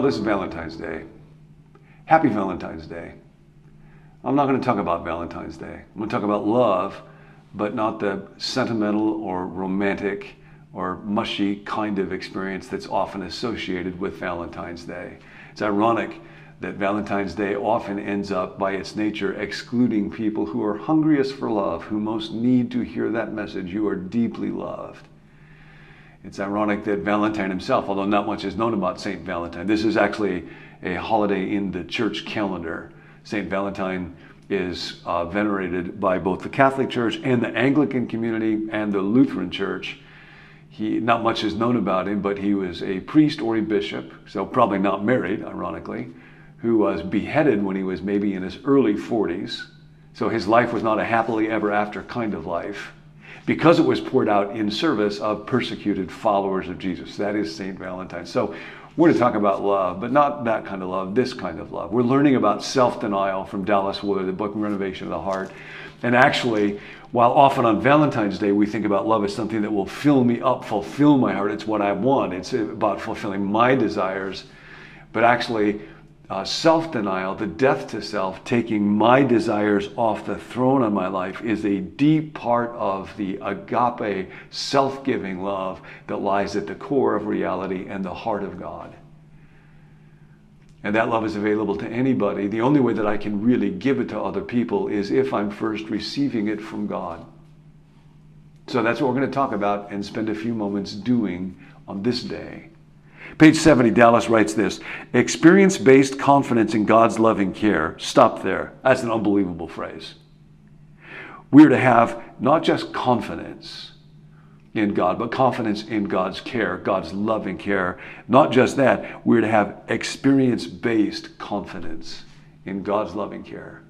this is Valentine's Day. Happy Valentine's Day. I'm not going to talk about Valentine's Day. I'm going to talk about love, but not the sentimental or romantic or mushy kind of experience that's often associated with Valentine's Day. It's ironic that Valentine's Day often ends up, by its nature, excluding people who are hungriest for love, who most need to hear that message you are deeply loved. It's ironic that Valentine himself, although not much is known about St. Valentine, this is actually a holiday in the church calendar. St. Valentine is uh, venerated by both the Catholic Church and the Anglican community and the Lutheran Church. He, not much is known about him, but he was a priest or a bishop, so probably not married, ironically, who was beheaded when he was maybe in his early 40s. So his life was not a happily ever after kind of life because it was poured out in service of persecuted followers of Jesus. That is St. Valentine. So we're to talk about love, but not that kind of love, this kind of love. We're learning about self denial from Dallas Willard, the book Renovation of the Heart. And actually, while often on Valentine's Day we think about love as something that will fill me up, fulfill my heart, it's what I want, it's about fulfilling my desires. But actually, uh, self denial, the death to self, taking my desires off the throne of my life, is a deep part of the agape, self giving love that lies at the core of reality and the heart of God. And that love is available to anybody. The only way that I can really give it to other people is if I'm first receiving it from God. So that's what we're going to talk about and spend a few moments doing on this day. Page 70, Dallas writes this experience based confidence in God's loving care. Stop there. That's an unbelievable phrase. We're to have not just confidence in God, but confidence in God's care, God's loving care. Not just that, we're to have experience based confidence in God's loving care.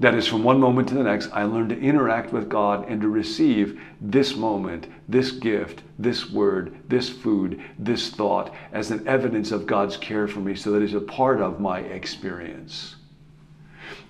That is, from one moment to the next, I learn to interact with God and to receive this moment, this gift, this word, this food, this thought as an evidence of God's care for me so that it's a part of my experience.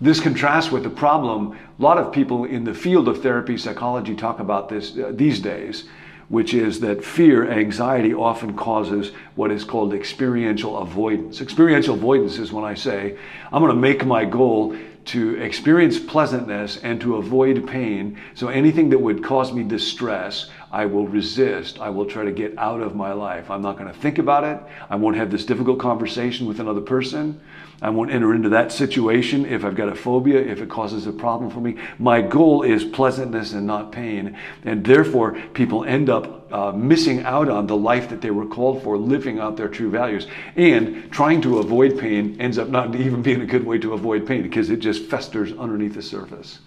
This contrasts with the problem a lot of people in the field of therapy psychology talk about this uh, these days, which is that fear, anxiety often causes what is called experiential avoidance. Experiential avoidance is when I say, I'm going to make my goal to experience pleasantness and to avoid pain. So anything that would cause me distress, I will resist. I will try to get out of my life. I'm not going to think about it. I won't have this difficult conversation with another person. I won't enter into that situation if I've got a phobia, if it causes a problem for me. My goal is pleasantness and not pain. And therefore, people end up uh, missing out on the life that they were called for, living out their true values. And trying to avoid pain ends up not even being a good way to avoid pain because it just festers underneath the surface.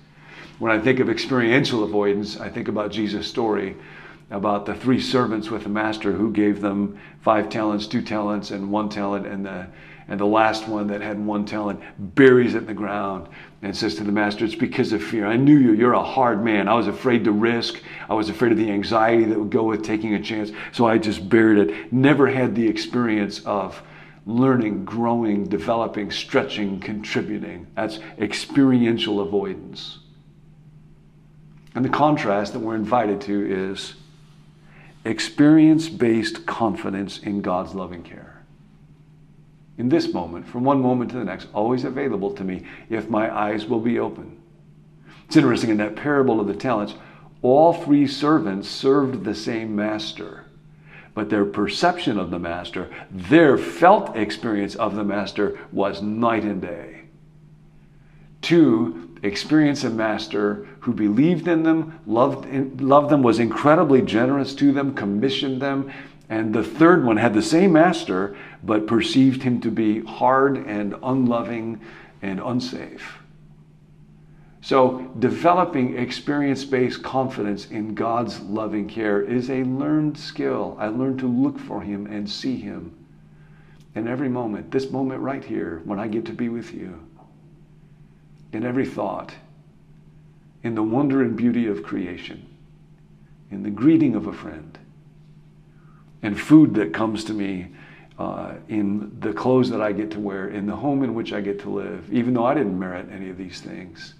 When I think of experiential avoidance, I think about Jesus' story about the three servants with the master who gave them five talents, two talents, and one talent, and the and the last one that had one talent buries it in the ground and says to the master, It's because of fear. I knew you. You're a hard man. I was afraid to risk. I was afraid of the anxiety that would go with taking a chance. So I just buried it. Never had the experience of learning, growing, developing, stretching, contributing. That's experiential avoidance. And the contrast that we're invited to is experience based confidence in God's loving care in this moment, from one moment to the next, always available to me if my eyes will be open. It's interesting in that parable of the talents, all three servants served the same master, but their perception of the master, their felt experience of the master was night and day. Two, experience a master who believed in them, loved, loved them, was incredibly generous to them, commissioned them, and the third one had the same master, but perceived him to be hard and unloving and unsafe. So, developing experience based confidence in God's loving care is a learned skill. I learned to look for Him and see Him in every moment, this moment right here, when I get to be with you, in every thought, in the wonder and beauty of creation, in the greeting of a friend and food that comes to me, uh, in the clothes that I get to wear, in the home in which I get to live, even though I didn't merit any of these things.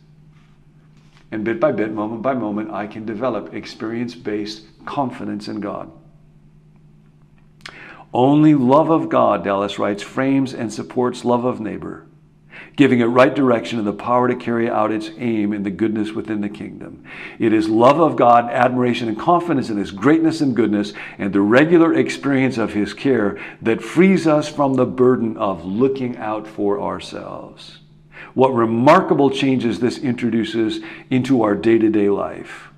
And bit by bit, moment by moment, I can develop experience based confidence in God. Only love of God, Dallas writes, frames and supports love of neighbor, giving it right direction and the power to carry out its aim in the goodness within the kingdom. It is love of God, admiration, and confidence in His greatness and goodness, and the regular experience of His care that frees us from the burden of looking out for ourselves. What remarkable changes this introduces into our day to day life.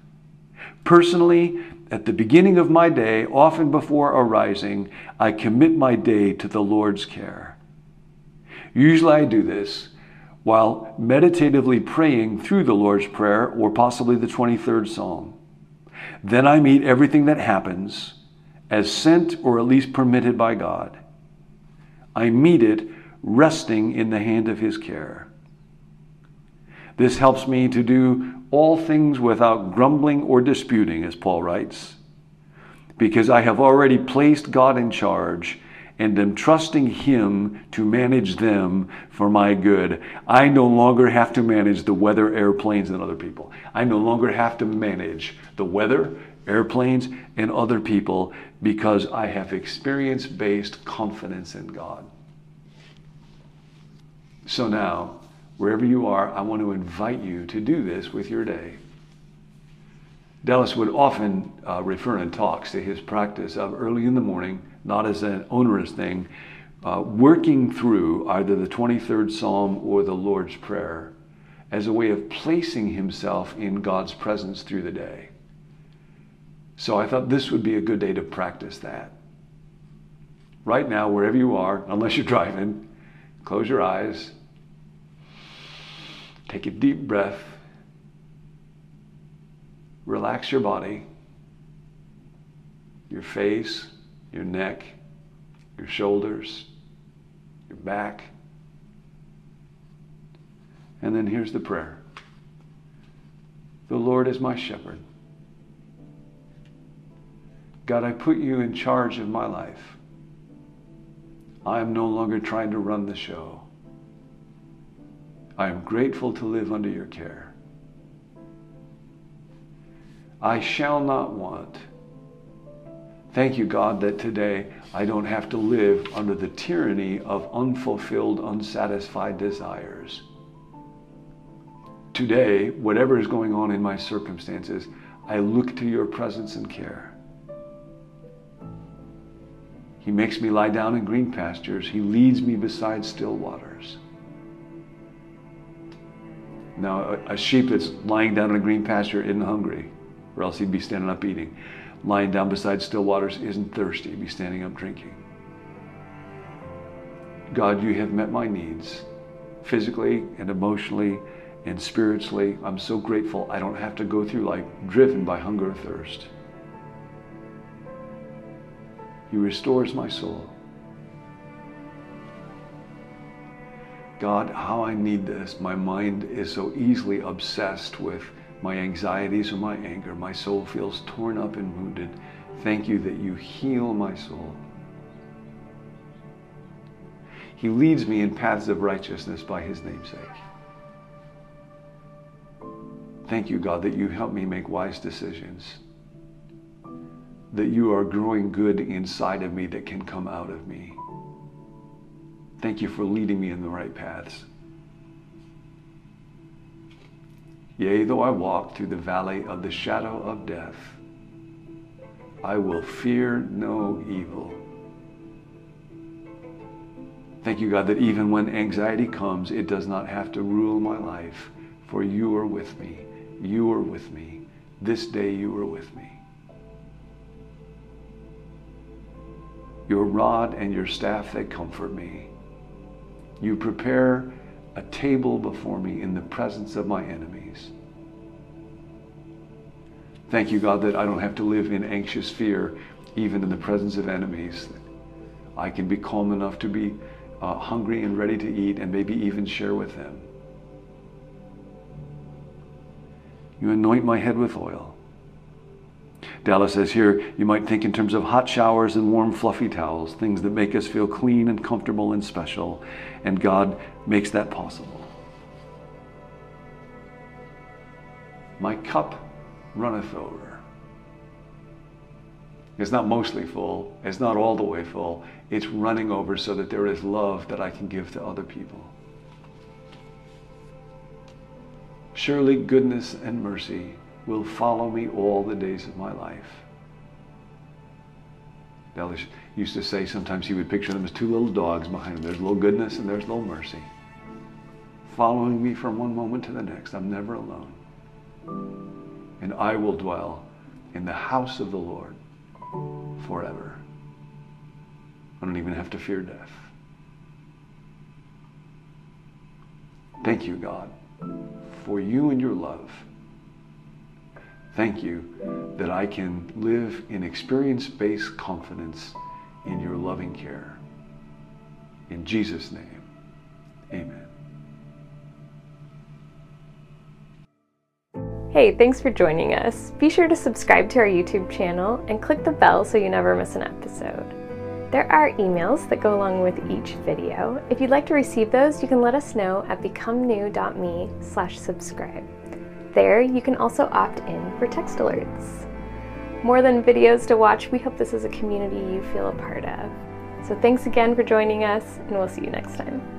Personally, at the beginning of my day, often before arising, I commit my day to the Lord's care. Usually I do this while meditatively praying through the Lord's Prayer or possibly the 23rd Psalm. Then I meet everything that happens as sent or at least permitted by God. I meet it resting in the hand of His care. This helps me to do all things without grumbling or disputing, as Paul writes, because I have already placed God in charge and am trusting Him to manage them for my good. I no longer have to manage the weather, airplanes, and other people. I no longer have to manage the weather, airplanes, and other people because I have experience based confidence in God. So now, wherever you are, I want to invite you to do this with your day. Dallas would often uh, refer in talks to his practice of early in the morning, not as an onerous thing, uh, working through either the 23rd Psalm or the Lord's Prayer as a way of placing himself in God's presence through the day. So I thought this would be a good day to practice that. Right now, wherever you are, unless you're driving, close your eyes Take a deep breath. Relax your body, your face, your neck, your shoulders, your back. And then here's the prayer The Lord is my shepherd. God, I put you in charge of my life. I am no longer trying to run the show. I am grateful to live under your care. I shall not want. Thank you, God, that today I don't have to live under the tyranny of unfulfilled, unsatisfied desires. Today, whatever is going on in my circumstances, I look to your presence and care. He makes me lie down in green pastures. He leads me beside still waters. Now, a, sheep that's lying down in a green pasture isn't hungry, or else he'd be standing up eating. Lying down beside still waters isn't thirsty, he'd be standing up drinking. God, you have met my needs physically and emotionally and spiritually. I'm so grateful I don't have to go through life driven by hunger or thirst. He restores my soul. God, how I need this. My mind is so easily obsessed with my anxieties or my anger. My soul feels torn up and wounded. Thank you that you heal my soul. He leads me in paths of righteousness by his namesake. Thank you, God, that you help me make wise decisions. That you are growing good inside of me that can come out of me. Thank you for leading me in the right paths. Yea, though I walk through the valley of the shadow of death, I will fear no evil. Thank you, God, that even when anxiety comes, it does not have to rule my life, for you are with me. You are with me. This day you are with me. Your rod and your staff, they comfort me. You prepare a table before me in the presence of my enemies. Thank you, God, that I don't have to live in anxious fear, even in the presence of enemies. I can be calm enough to be uh, hungry and ready to eat and maybe even share with them. You anoint my head with oil. Dallas says here, you might think in terms of hot showers and warm, fluffy towels, things that make us feel clean and comfortable and special. And God makes that possible. My cup runneth over. It's not mostly full, it's not all the way full. It's running over so that there is love that I can give to other people. Surely goodness and mercy will follow me all the days of my life. Dallas used to say sometimes he would picture them as two little dogs behind him. There's little goodness and there's little mercy. Following me from one moment to the next. I'm never alone. And I will dwell in the house of the Lord forever. I don't even have to fear death. Thank you, God, for you and your love. Thank you that I can live in experience based confidence in your loving care. In Jesus' name, amen. Hey, thanks for joining us. Be sure to subscribe to our YouTube channel and click the bell so you never miss an episode. There are emails that go along with each video. If you'd like to receive those, you can let us know at becomenew.me slash subscribe. There, you can also opt in for text alerts. More than videos to watch, we hope this is a community you feel a part of. So thanks again for joining us, and we'll see you next time.